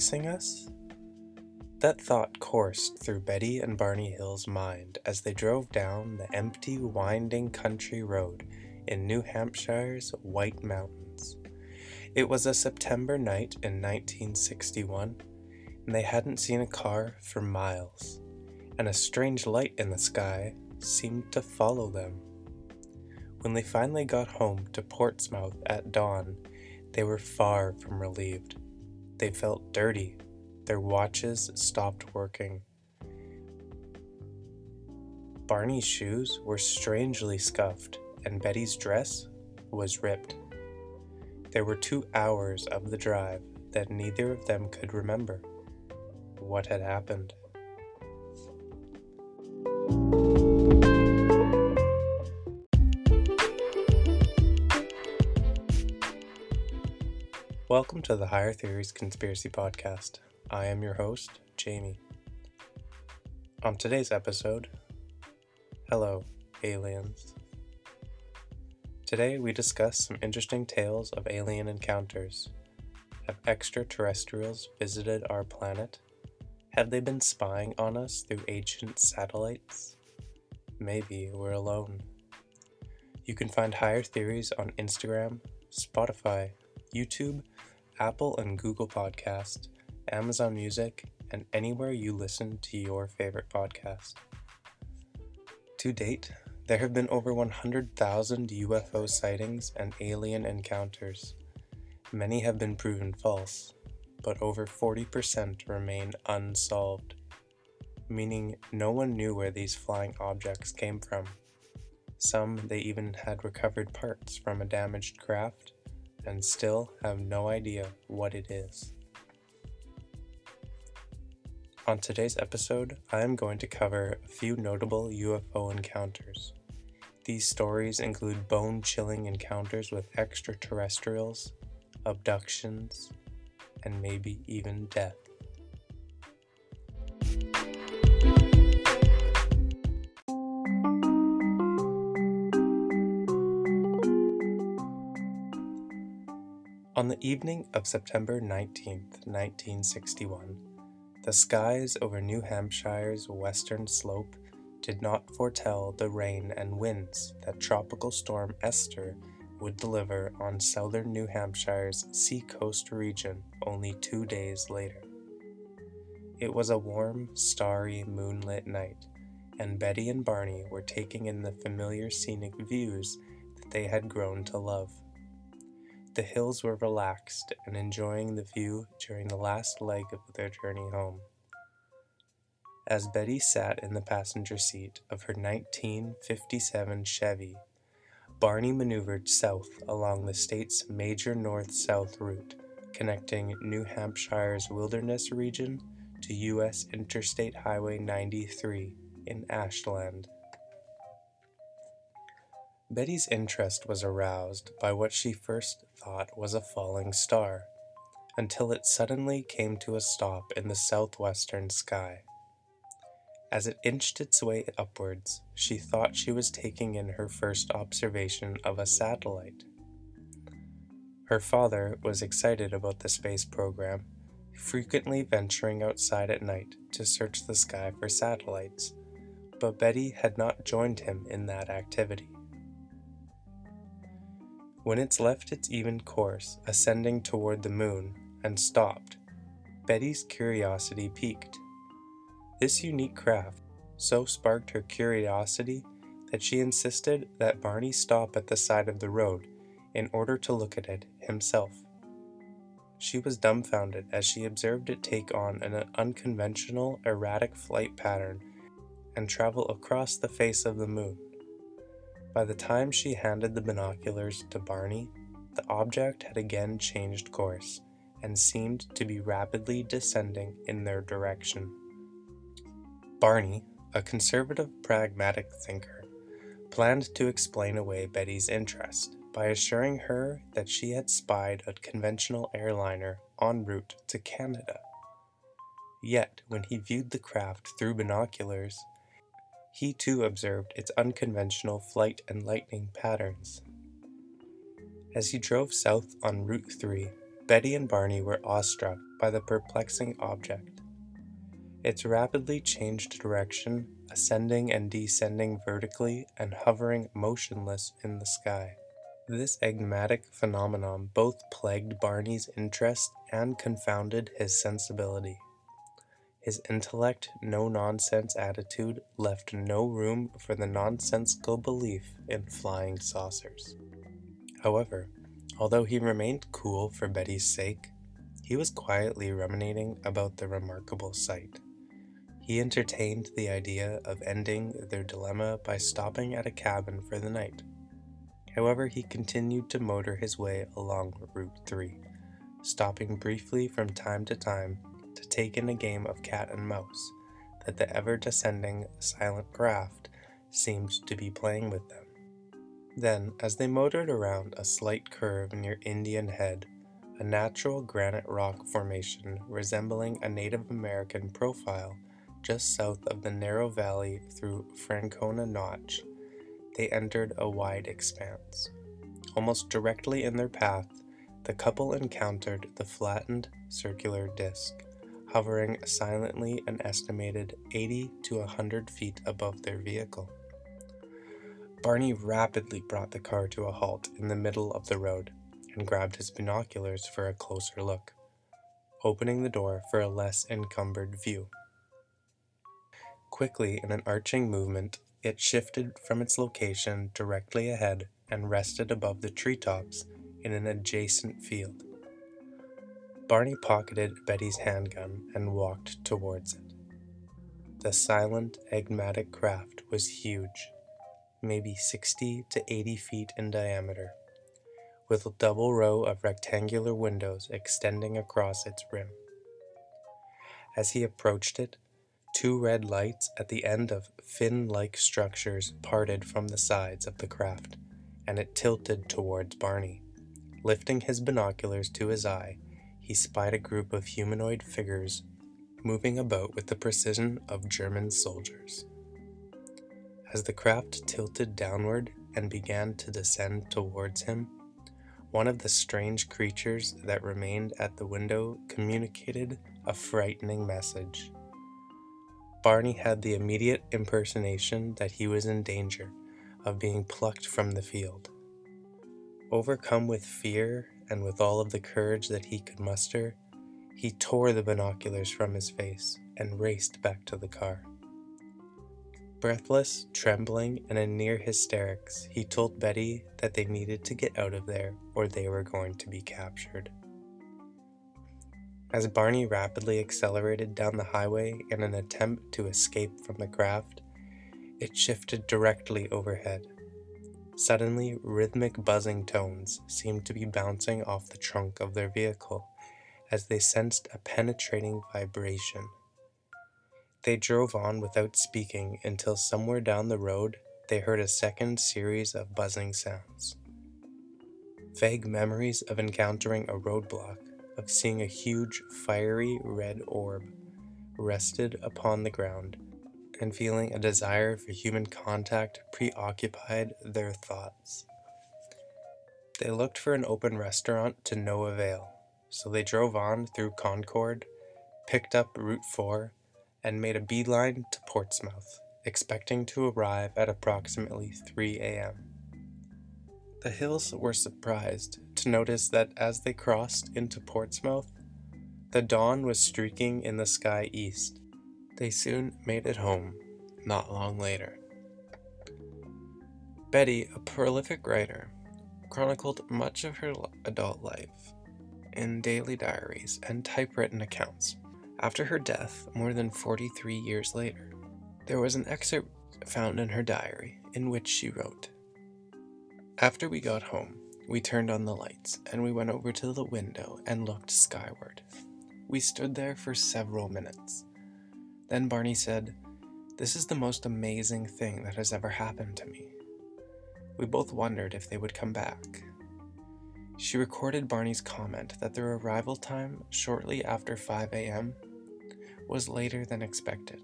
Chasing us? That thought coursed through Betty and Barney Hill's mind as they drove down the empty, winding country road in New Hampshire's White Mountains. It was a September night in 1961, and they hadn't seen a car for miles, and a strange light in the sky seemed to follow them. When they finally got home to Portsmouth at dawn, they were far from relieved. They felt dirty. Their watches stopped working. Barney's shoes were strangely scuffed, and Betty's dress was ripped. There were two hours of the drive that neither of them could remember. What had happened? Welcome to the Higher Theories Conspiracy Podcast. I am your host, Jamie. On today's episode, hello, aliens. Today we discuss some interesting tales of alien encounters. Have extraterrestrials visited our planet? Have they been spying on us through ancient satellites? Maybe we're alone. You can find Higher Theories on Instagram, Spotify, YouTube, Apple and Google Podcast, Amazon Music, and anywhere you listen to your favorite podcast. To date, there have been over 100,000 UFO sightings and alien encounters. Many have been proven false, but over 40% remain unsolved, meaning no one knew where these flying objects came from. Some they even had recovered parts from a damaged craft and still have no idea what it is. On today's episode, I am going to cover a few notable UFO encounters. These stories include bone chilling encounters with extraterrestrials, abductions, and maybe even death. On the evening of September 19, 1961, the skies over New Hampshire's western slope did not foretell the rain and winds that Tropical Storm Esther would deliver on southern New Hampshire's seacoast region only two days later. It was a warm, starry, moonlit night, and Betty and Barney were taking in the familiar scenic views that they had grown to love. The hills were relaxed and enjoying the view during the last leg of their journey home. As Betty sat in the passenger seat of her 1957 Chevy, Barney maneuvered south along the state's major north south route, connecting New Hampshire's wilderness region to U.S. Interstate Highway 93 in Ashland. Betty's interest was aroused by what she first thought was a falling star, until it suddenly came to a stop in the southwestern sky. As it inched its way upwards, she thought she was taking in her first observation of a satellite. Her father was excited about the space program, frequently venturing outside at night to search the sky for satellites, but Betty had not joined him in that activity. When it's left its even course, ascending toward the moon, and stopped, Betty's curiosity piqued. This unique craft so sparked her curiosity that she insisted that Barney stop at the side of the road in order to look at it himself. She was dumbfounded as she observed it take on an unconventional, erratic flight pattern and travel across the face of the moon. By the time she handed the binoculars to Barney, the object had again changed course and seemed to be rapidly descending in their direction. Barney, a conservative, pragmatic thinker, planned to explain away Betty's interest by assuring her that she had spied a conventional airliner en route to Canada. Yet, when he viewed the craft through binoculars, he too observed its unconventional flight and lightning patterns. As he drove south on Route 3, Betty and Barney were awestruck by the perplexing object. Its rapidly changed direction, ascending and descending vertically and hovering motionless in the sky. This enigmatic phenomenon both plagued Barney's interest and confounded his sensibility. His intellect, no nonsense attitude left no room for the nonsensical belief in flying saucers. However, although he remained cool for Betty's sake, he was quietly ruminating about the remarkable sight. He entertained the idea of ending their dilemma by stopping at a cabin for the night. However, he continued to motor his way along Route 3, stopping briefly from time to time to take in a game of cat and mouse that the ever descending silent craft seemed to be playing with them. Then, as they motored around a slight curve near Indian Head, a natural granite rock formation resembling a Native American profile just south of the narrow valley through Franconia Notch, they entered a wide expanse. Almost directly in their path, the couple encountered the flattened circular disc, hovering silently an estimated 80 to 100 feet above their vehicle. Barney rapidly brought the car to a halt in the middle of the road and grabbed his binoculars for a closer look, opening the door for a less encumbered view. Quickly, in an arching movement, it shifted from its location directly ahead and rested above the treetops in an adjacent field. Barney pocketed Betty's handgun and walked towards it. The silent, enigmatic craft was huge, maybe 60 to 80 feet in diameter, with a double row of rectangular windows extending across its rim. As he approached it, Two red lights at the end of fin like structures parted from the sides of the craft, and it tilted towards Barney. Lifting his binoculars to his eye, he spied a group of humanoid figures moving about with the precision of German soldiers. As the craft tilted downward and began to descend towards him, one of the strange creatures that remained at the window communicated a frightening message. Barney had the immediate impersonation that he was in danger of being plucked from the field. Overcome with fear and with all of the courage that he could muster, he tore the binoculars from his face and raced back to the car. Breathless, trembling, and in near hysterics, he told Betty that they needed to get out of there or they were going to be captured. As Barney rapidly accelerated down the highway in an attempt to escape from the craft, it shifted directly overhead. Suddenly, rhythmic buzzing tones seemed to be bouncing off the trunk of their vehicle as they sensed a penetrating vibration. They drove on without speaking until somewhere down the road they heard a second series of buzzing sounds. Vague memories of encountering a roadblock of seeing a huge fiery red orb rested upon the ground, and feeling a desire for human contact preoccupied their thoughts. They looked for an open restaurant to no avail, so they drove on through Concord, picked up Route 4, and made a beeline to Portsmouth, expecting to arrive at approximately 3 a.m. The Hills were surprised to notice that as they crossed into Portsmouth, the dawn was streaking in the sky east. They soon made it home, not long later. Betty, a prolific writer, chronicled much of her adult life in daily diaries and typewritten accounts. After her death, more than 43 years later, there was an excerpt found in her diary in which she wrote after we got home, we turned on the lights and we went over to the window and looked skyward. We stood there for several minutes. Then Barney said, This is the most amazing thing that has ever happened to me. We both wondered if they would come back. She recorded Barney's comment that their arrival time, shortly after 5 a.m., was later than expected.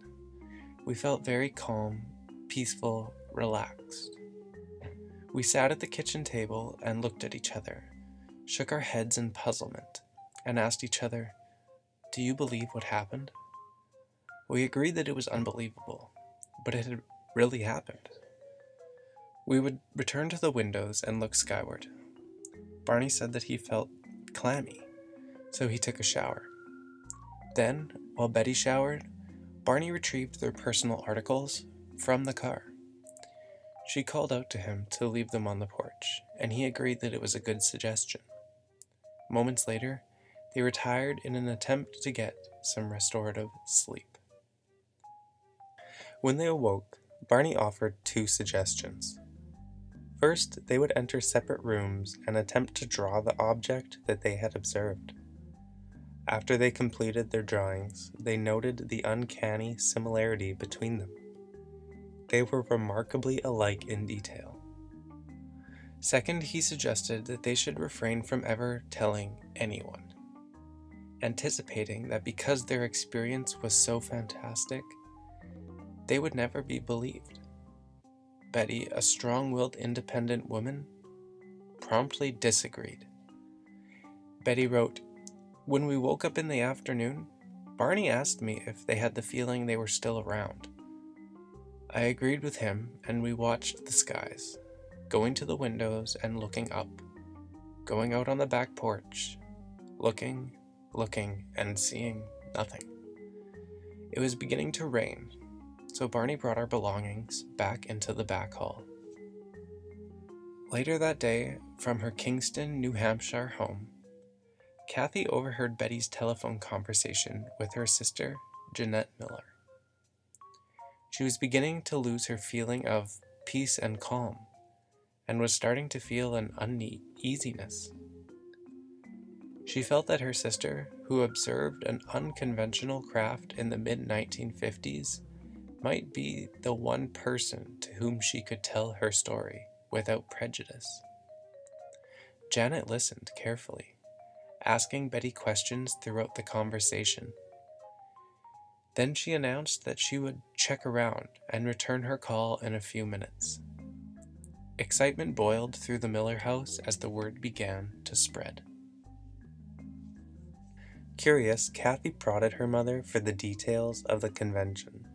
We felt very calm, peaceful, relaxed. We sat at the kitchen table and looked at each other, shook our heads in puzzlement, and asked each other, Do you believe what happened? We agreed that it was unbelievable, but it had really happened. We would return to the windows and look skyward. Barney said that he felt clammy, so he took a shower. Then, while Betty showered, Barney retrieved their personal articles from the car. She called out to him to leave them on the porch, and he agreed that it was a good suggestion. Moments later, they retired in an attempt to get some restorative sleep. When they awoke, Barney offered two suggestions. First, they would enter separate rooms and attempt to draw the object that they had observed. After they completed their drawings, they noted the uncanny similarity between them. They were remarkably alike in detail. Second, he suggested that they should refrain from ever telling anyone, anticipating that because their experience was so fantastic, they would never be believed. Betty, a strong willed independent woman, promptly disagreed. Betty wrote, When we woke up in the afternoon, Barney asked me if they had the feeling they were still around. I agreed with him, and we watched the skies, going to the windows and looking up, going out on the back porch, looking, looking, and seeing nothing. It was beginning to rain, so Barney brought our belongings back into the back hall. Later that day, from her Kingston, New Hampshire home, Kathy overheard Betty's telephone conversation with her sister, Jeanette Miller. She was beginning to lose her feeling of peace and calm, and was starting to feel an uneasiness. She felt that her sister, who observed an unconventional craft in the mid 1950s, might be the one person to whom she could tell her story without prejudice. Janet listened carefully, asking Betty questions throughout the conversation. Then she announced that she would check around and return her call in a few minutes. Excitement boiled through the Miller house as the word began to spread. Curious, Kathy prodded her mother for the details of the convention.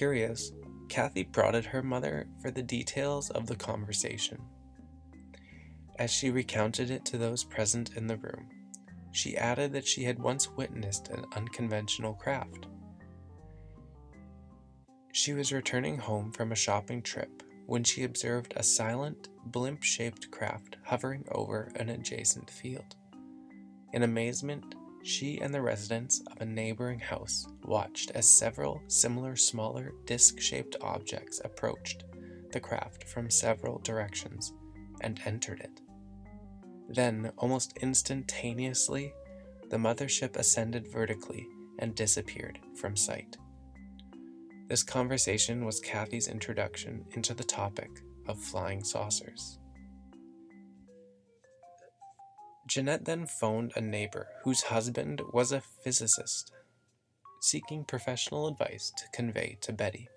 Curious, Kathy prodded her mother for the details of the conversation. As she recounted it to those present in the room, she added that she had once witnessed an unconventional craft. She was returning home from a shopping trip when she observed a silent, blimp shaped craft hovering over an adjacent field. In amazement, she and the residents of a neighboring house watched as several similar smaller disc shaped objects approached the craft from several directions and entered it. Then, almost instantaneously, the mothership ascended vertically and disappeared from sight. This conversation was Kathy's introduction into the topic of flying saucers. Jeanette then phoned a neighbor whose husband was a physicist, seeking professional advice to convey to Betty.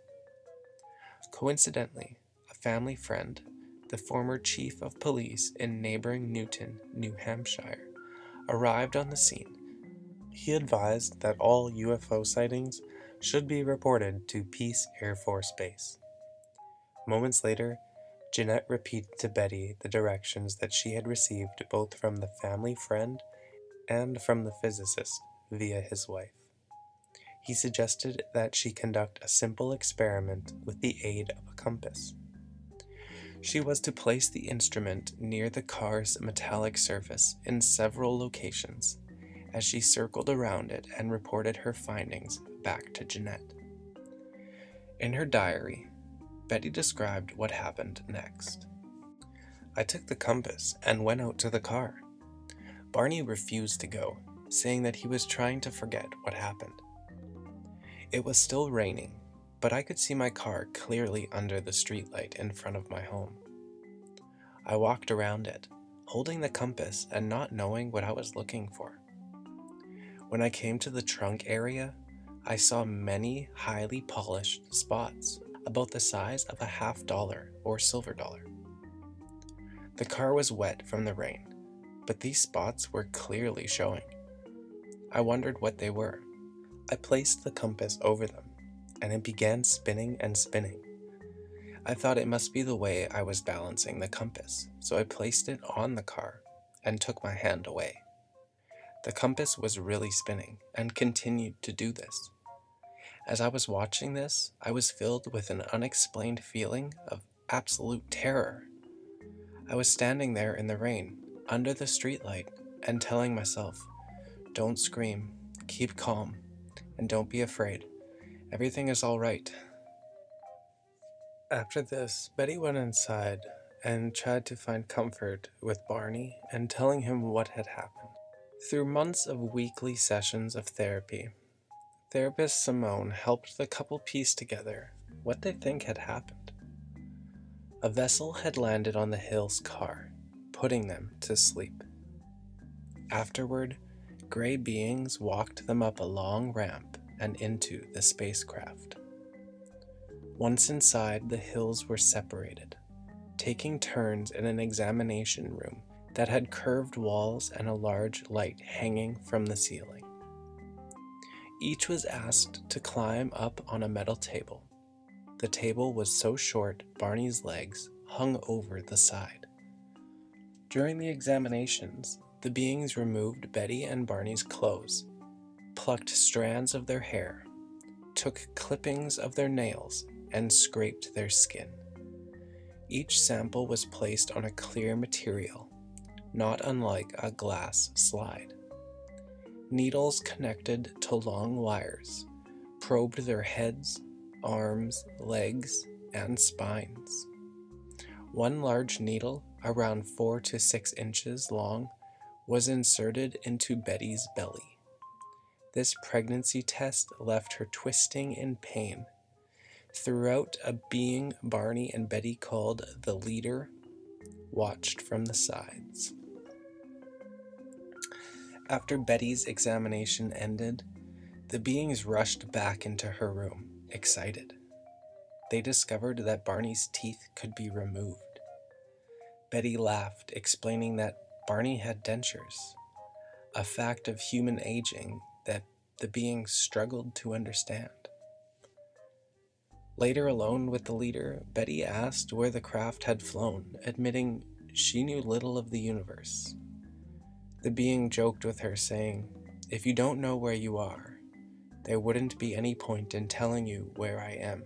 Coincidentally, a family friend, the former chief of police in neighboring Newton, New Hampshire, arrived on the scene. He advised that all UFO sightings should be reported to Pease Air Force Base. Moments later, Jeanette repeated to Betty the directions that she had received both from the family friend and from the physicist via his wife. He suggested that she conduct a simple experiment with the aid of a compass. She was to place the instrument near the car's metallic surface in several locations as she circled around it and reported her findings back to Jeanette. In her diary, Betty described what happened next. I took the compass and went out to the car. Barney refused to go, saying that he was trying to forget what happened. It was still raining, but I could see my car clearly under the streetlight in front of my home. I walked around it, holding the compass and not knowing what I was looking for. When I came to the trunk area, I saw many highly polished spots about the size of a half dollar or silver dollar. The car was wet from the rain, but these spots were clearly showing. I wondered what they were. I placed the compass over them, and it began spinning and spinning. I thought it must be the way I was balancing the compass, so I placed it on the car and took my hand away. The compass was really spinning and continued to do this. As I was watching this, I was filled with an unexplained feeling of absolute terror. I was standing there in the rain, under the streetlight, and telling myself, Don't scream, keep calm, and don't be afraid. Everything is all right. After this, Betty went inside and tried to find comfort with Barney and telling him what had happened. Through months of weekly sessions of therapy, therapist Simon helped the couple piece together what they think had happened. A vessel had landed on the Hill's car, putting them to sleep. Afterward, gray beings walked them up a long ramp and into the spacecraft. Once inside, the Hills were separated, taking turns in an examination room that had curved walls and a large light hanging from the ceiling. Each was asked to climb up on a metal table the table was so short Barney's legs hung over the side. During the examinations, the beings removed Betty and Barney's clothes, plucked strands of their hair, took clippings of their nails, and scraped their skin. Each sample was placed on a clear material, not unlike a glass slide. Needles connected to long wires probed their heads, arms, legs, and spines. One large needle, around 4 to 6 inches long, was inserted into Betty's belly. This pregnancy test left her twisting in pain. Throughout, a being Barney and Betty called the leader watched from the sides. After Betty's examination ended, the beings rushed back into her room excited. They discovered that Barney's teeth could be removed. Betty laughed, explaining that Barney had dentures, a fact of human aging that the beings struggled to understand. Later, alone with the leader, Betty asked where the craft had flown, admitting she knew little of the universe. The being joked with her, saying, If you don't know where you are, there wouldn't be any point in telling you where I am.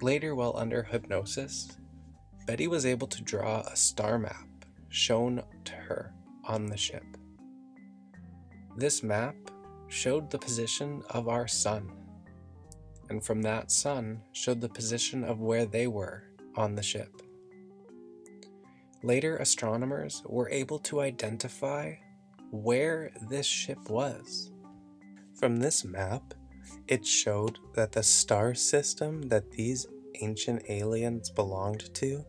Later, while under hypnosis, Betty was able to draw a star map shown to her on the ship. This map showed the position of our sun, and from that sun showed the position of where they were on the ship. Later, astronomers were able to identify where this ship was. From this map, it showed that the star system that these ancient aliens belonged to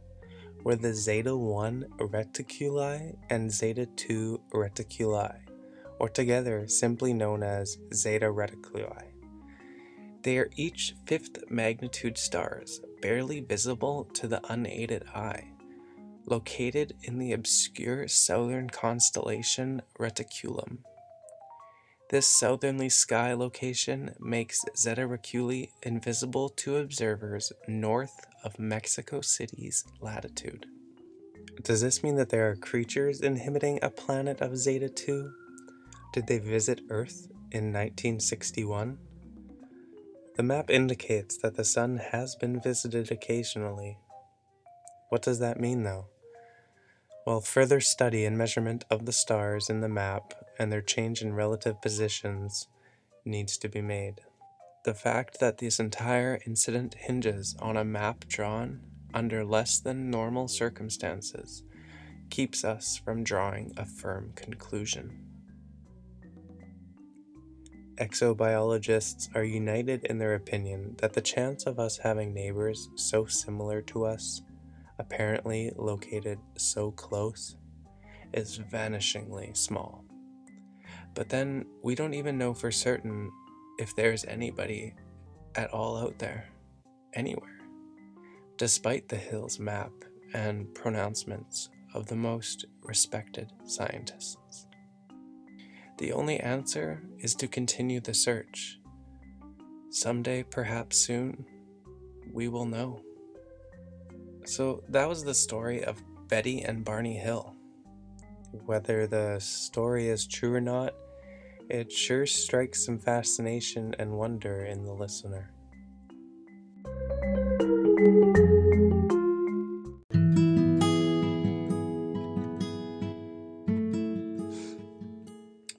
were the Zeta 1 Reticuli and Zeta 2 Reticuli, or together simply known as Zeta Reticuli. They are each fifth magnitude stars, barely visible to the unaided eye, located in the obscure southern constellation Reticulum. This southerly sky location makes Zeta Reticuli invisible to observers north of Mexico City's latitude. Does this mean that there are creatures inhabiting a planet of Zeta 2? Did they visit Earth in 1961? The map indicates that the sun has been visited occasionally. What does that mean, though? Well, further study and measurement of the stars in the map and their change in relative positions needs to be made. The fact that this entire incident hinges on a map drawn under less than normal circumstances keeps us from drawing a firm conclusion. Exobiologists are united in their opinion that the chance of us having neighbors so similar to us apparently located so close, is vanishingly small. But then we don't even know for certain if there's anybody at all out there, anywhere, despite the Hills map and pronouncements of the most respected scientists. The only answer is to continue the search. Someday, perhaps soon, we will know. So that was the story of Betty and Barney Hill. Whether the story is true or not, it sure strikes some fascination and wonder in the listener.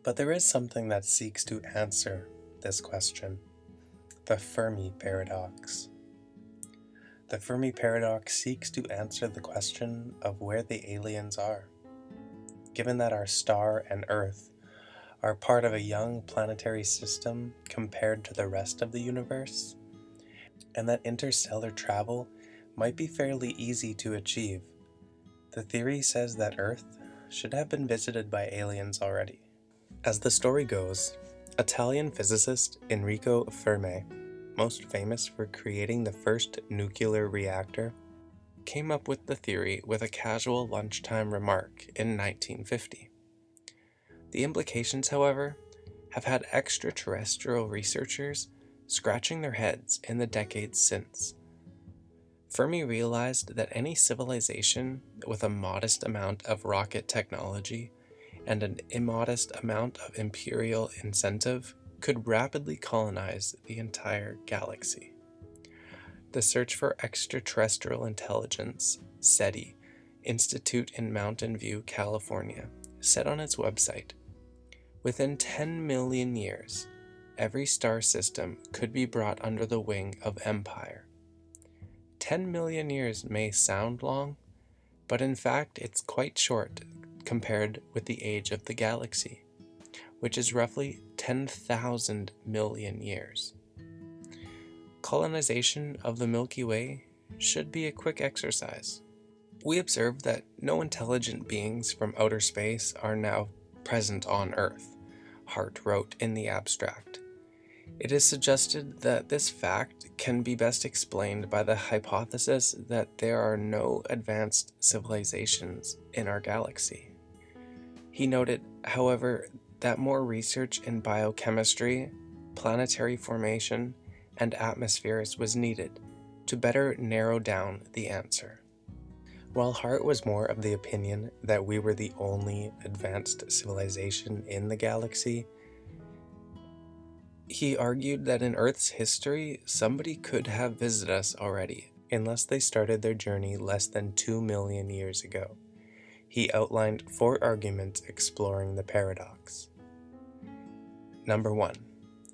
But there is something that seeks to answer this question the Fermi paradox. The Fermi paradox seeks to answer the question of where the aliens are. Given that our star and Earth are part of a young planetary system compared to the rest of the universe, and that interstellar travel might be fairly easy to achieve, the theory says that Earth should have been visited by aliens already. As the story goes, Italian physicist Enrico Fermi most famous for creating the first nuclear reactor, came up with the theory with a casual lunchtime remark in 1950. The implications, however, have had extraterrestrial researchers scratching their heads in the decades since. Fermi realized that any civilization with a modest amount of rocket technology and an immodest amount of imperial incentive could rapidly colonize the entire galaxy. The Search for Extraterrestrial Intelligence, SETI, Institute in Mountain View, California, said on its website Within 10 million years, every star system could be brought under the wing of empire. 10 million years may sound long, but in fact it's quite short compared with the age of the galaxy which is roughly 10,000 million years. Colonization of the Milky Way should be a quick exercise. We observe that no intelligent beings from outer space are now present on Earth, Hart wrote in the abstract. It is suggested that this fact can be best explained by the hypothesis that there are no advanced civilizations in our galaxy. He noted, however, that more research in biochemistry, planetary formation, and atmospheres was needed to better narrow down the answer. While Hart was more of the opinion that we were the only advanced civilization in the galaxy, he argued that in Earth's history, somebody could have visited us already, unless they started their journey less than 2 million years ago he outlined four arguments exploring the paradox. Number one,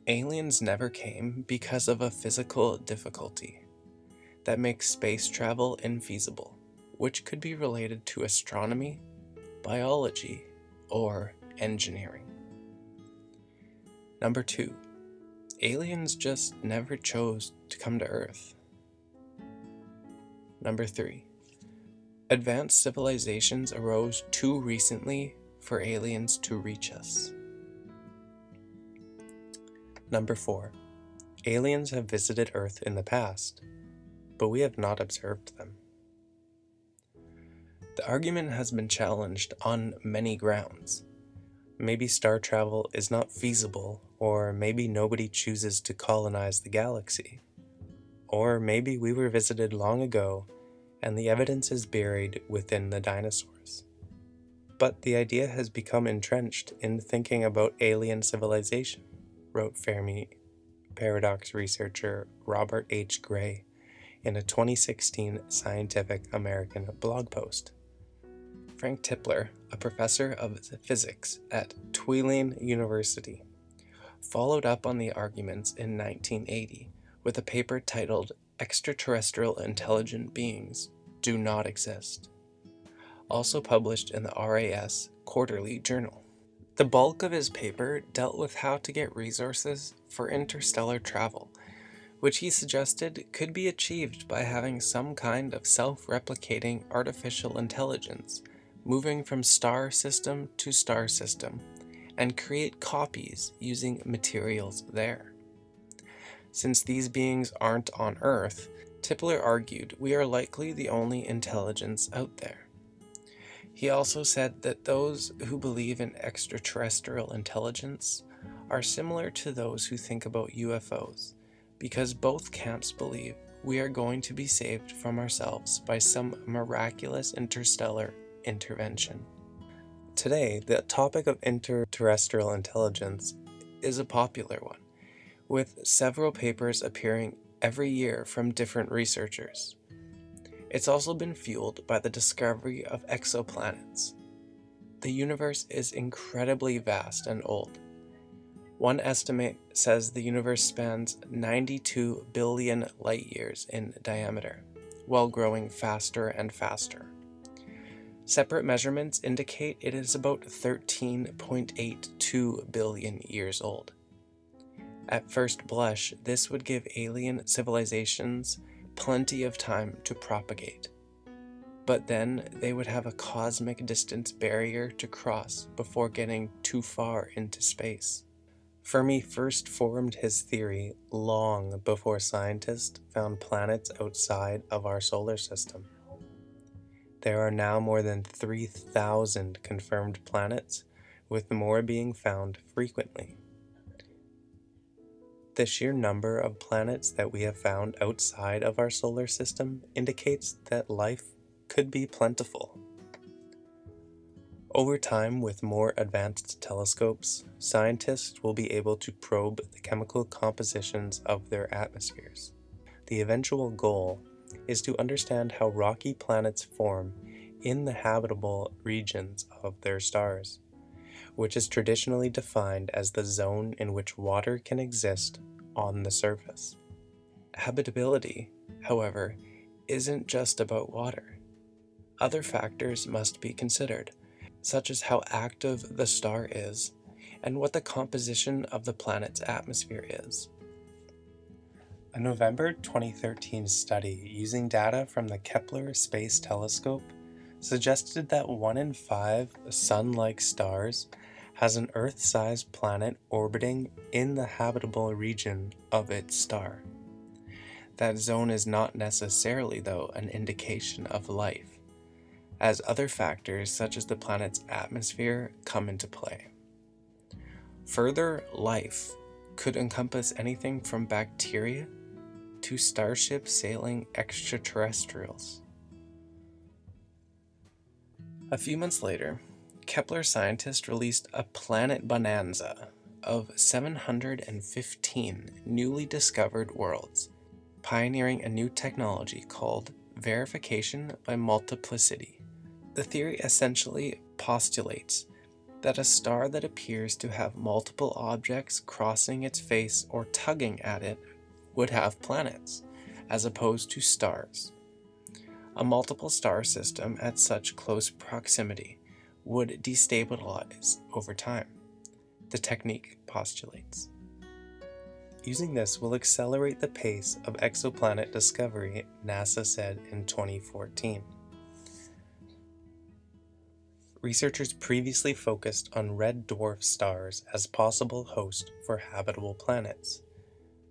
aliens never came because of a physical difficulty that makes space travel infeasible, which could be related to astronomy, biology, or engineering. Number two, aliens just never chose to come to Earth. Number three, Advanced civilizations arose too recently for aliens to reach us. Number 4. Aliens have visited Earth in the past, but we have not observed them. The argument has been challenged on many grounds. Maybe star travel is not feasible, or maybe nobody chooses to colonize the galaxy. Or maybe we were visited long ago and the evidence is buried within the dinosaurs. But the idea has become entrenched in thinking about alien civilization, wrote Fermi paradox researcher Robert H. Gray in a 2016 Scientific American blog post. Frank Tipler, a professor of physics at Tulane University, followed up on the arguments in 1980 with a paper titled Extraterrestrial Intelligent Beings do not exist. Also published in the RAS Quarterly Journal. The bulk of his paper dealt with how to get resources for interstellar travel, which he suggested could be achieved by having some kind of self replicating artificial intelligence moving from star system to star system and create copies using materials there. Since these beings aren't on Earth, Tipler argued we are likely the only intelligence out there. He also said that those who believe in extraterrestrial intelligence are similar to those who think about UFOs, because both camps believe we are going to be saved from ourselves by some miraculous interstellar intervention. Today, the topic of interterrestrial intelligence is a popular one, with several papers appearing every year from different researchers. It's also been fueled by the discovery of exoplanets. The universe is incredibly vast and old. One estimate says the universe spans 92 billion light years in diameter, while growing faster and faster. Separate measurements indicate it is about 13.82 billion years old. At first blush, this would give alien civilizations plenty of time to propagate. But then they would have a cosmic distance barrier to cross before getting too far into space. Fermi first formed his theory long before scientists found planets outside of our solar system. There are now more than 3,000 confirmed planets, with more being found frequently. The sheer number of planets that we have found outside of our solar system indicates that life could be plentiful. Over time, with more advanced telescopes, scientists will be able to probe the chemical compositions of their atmospheres. The eventual goal is to understand how rocky planets form in the habitable regions of their stars which is traditionally defined as the zone in which water can exist on the surface. Habitability, however, isn't just about water. Other factors must be considered, such as how active the star is and what the composition of the planet's atmosphere is. A November 2013 study using data from the Kepler Space Telescope suggested that one in five sun like stars has an Earth sized planet orbiting in the habitable region of its star. That zone is not necessarily, though, an indication of life, as other factors such as the planet's atmosphere come into play. Further, life could encompass anything from bacteria to starship sailing extraterrestrials. A few months later, Kepler scientists released a planet bonanza of 715 newly discovered worlds, pioneering a new technology called verification by multiplicity. The theory essentially postulates that a star that appears to have multiple objects crossing its face or tugging at it would have planets, as opposed to stars. A multiple star system at such close proximity would destabilize over time, the technique postulates. Using this will accelerate the pace of exoplanet discovery, NASA said in 2014. Researchers previously focused on red dwarf stars as possible host for habitable planets.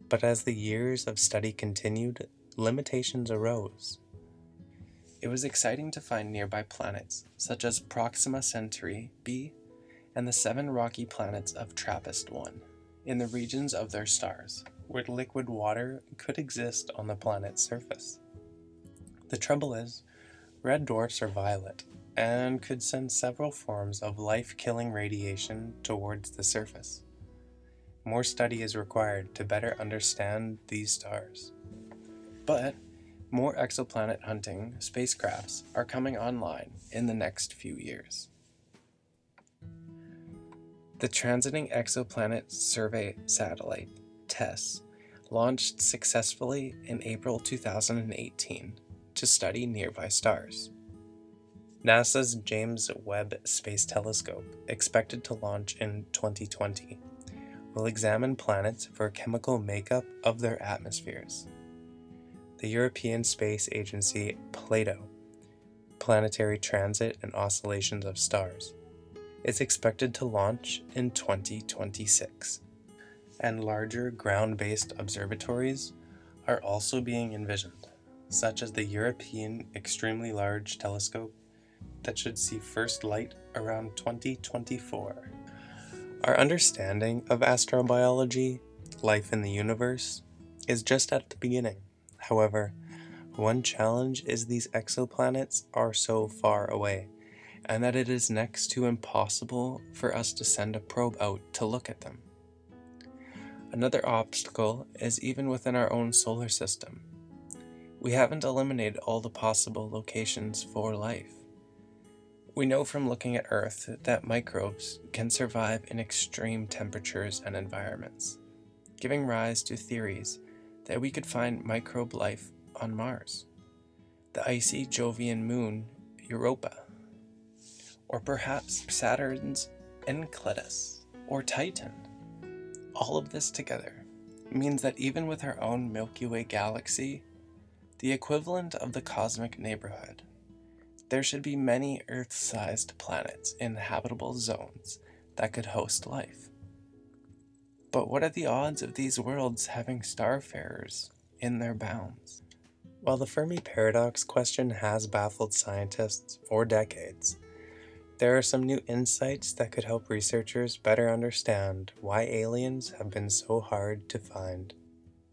But as the years of study continued, limitations arose. It was exciting to find nearby planets, such as Proxima Centauri b and the seven rocky planets of TRAPPIST 1, in the regions of their stars, where liquid water could exist on the planet's surface. The trouble is, red dwarfs are violet and could send several forms of life killing radiation towards the surface. More study is required to better understand these stars. But more exoplanet hunting spacecrafts are coming online in the next few years. The Transiting Exoplanet Survey Satellite, TESS, launched successfully in April 2018 to study nearby stars. NASA's James Webb Space Telescope, expected to launch in 2020, will examine planets for chemical makeup of their atmospheres the European Space Agency Plato Planetary Transit and Oscillations of Stars is expected to launch in 2026, and larger ground based observatories are also being envisioned, such as the European Extremely Large Telescope that should see first light around 2024. Our understanding of astrobiology, life in the universe, is just at the beginning. However, one challenge is these exoplanets are so far away, and that it is next to impossible for us to send a probe out to look at them. Another obstacle is even within our own solar system. We haven't eliminated all the possible locations for life. We know from looking at Earth that microbes can survive in extreme temperatures and environments, giving rise to theories that we could find microbe life on Mars, the icy Jovian moon Europa, or perhaps Saturn's Enceladus or Titan. All of this together means that even with our own Milky Way galaxy, the equivalent of the cosmic neighborhood, there should be many Earth sized planets in habitable zones that could host life. But what are the odds of these worlds having starfarers in their bounds? While the Fermi paradox question has baffled scientists for decades, there are some new insights that could help researchers better understand why aliens have been so hard to find.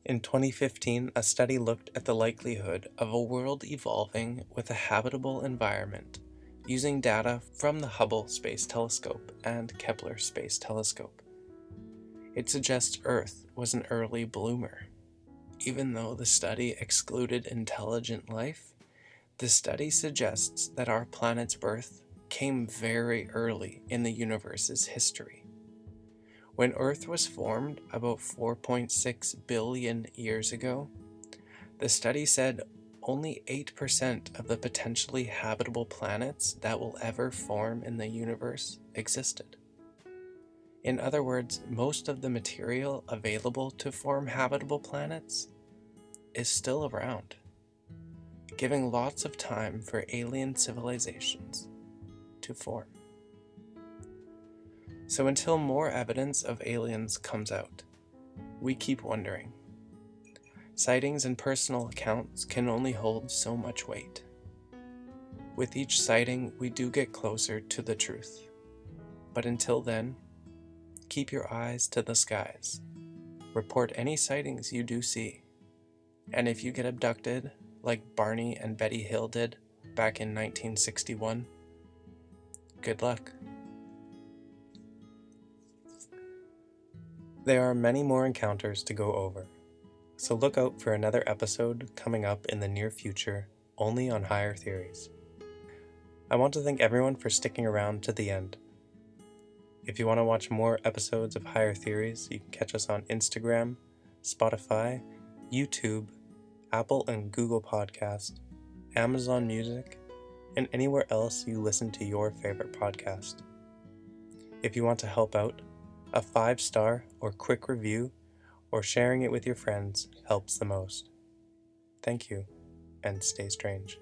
In 2015, a study looked at the likelihood of a world evolving with a habitable environment using data from the Hubble Space Telescope and Kepler Space Telescope. It suggests Earth was an early bloomer. Even though the study excluded intelligent life, the study suggests that our planet's birth came very early in the universe's history. When Earth was formed about 4.6 billion years ago, the study said only 8% of the potentially habitable planets that will ever form in the universe existed. In other words, most of the material available to form habitable planets is still around, giving lots of time for alien civilizations to form. So until more evidence of aliens comes out, we keep wondering. Sightings and personal accounts can only hold so much weight. With each sighting, we do get closer to the truth. But until then, keep your eyes to the skies. Report any sightings you do see. And if you get abducted, like Barney and Betty Hill did back in 1961, good luck. There are many more encounters to go over, so look out for another episode coming up in the near future only on Higher Theories. I want to thank everyone for sticking around to the end. If you want to watch more episodes of Higher Theories, you can catch us on Instagram, Spotify, YouTube, Apple and Google Podcast, Amazon Music, and anywhere else you listen to your favorite podcast. If you want to help out, a five star or quick review or sharing it with your friends helps the most. Thank you, and stay strange.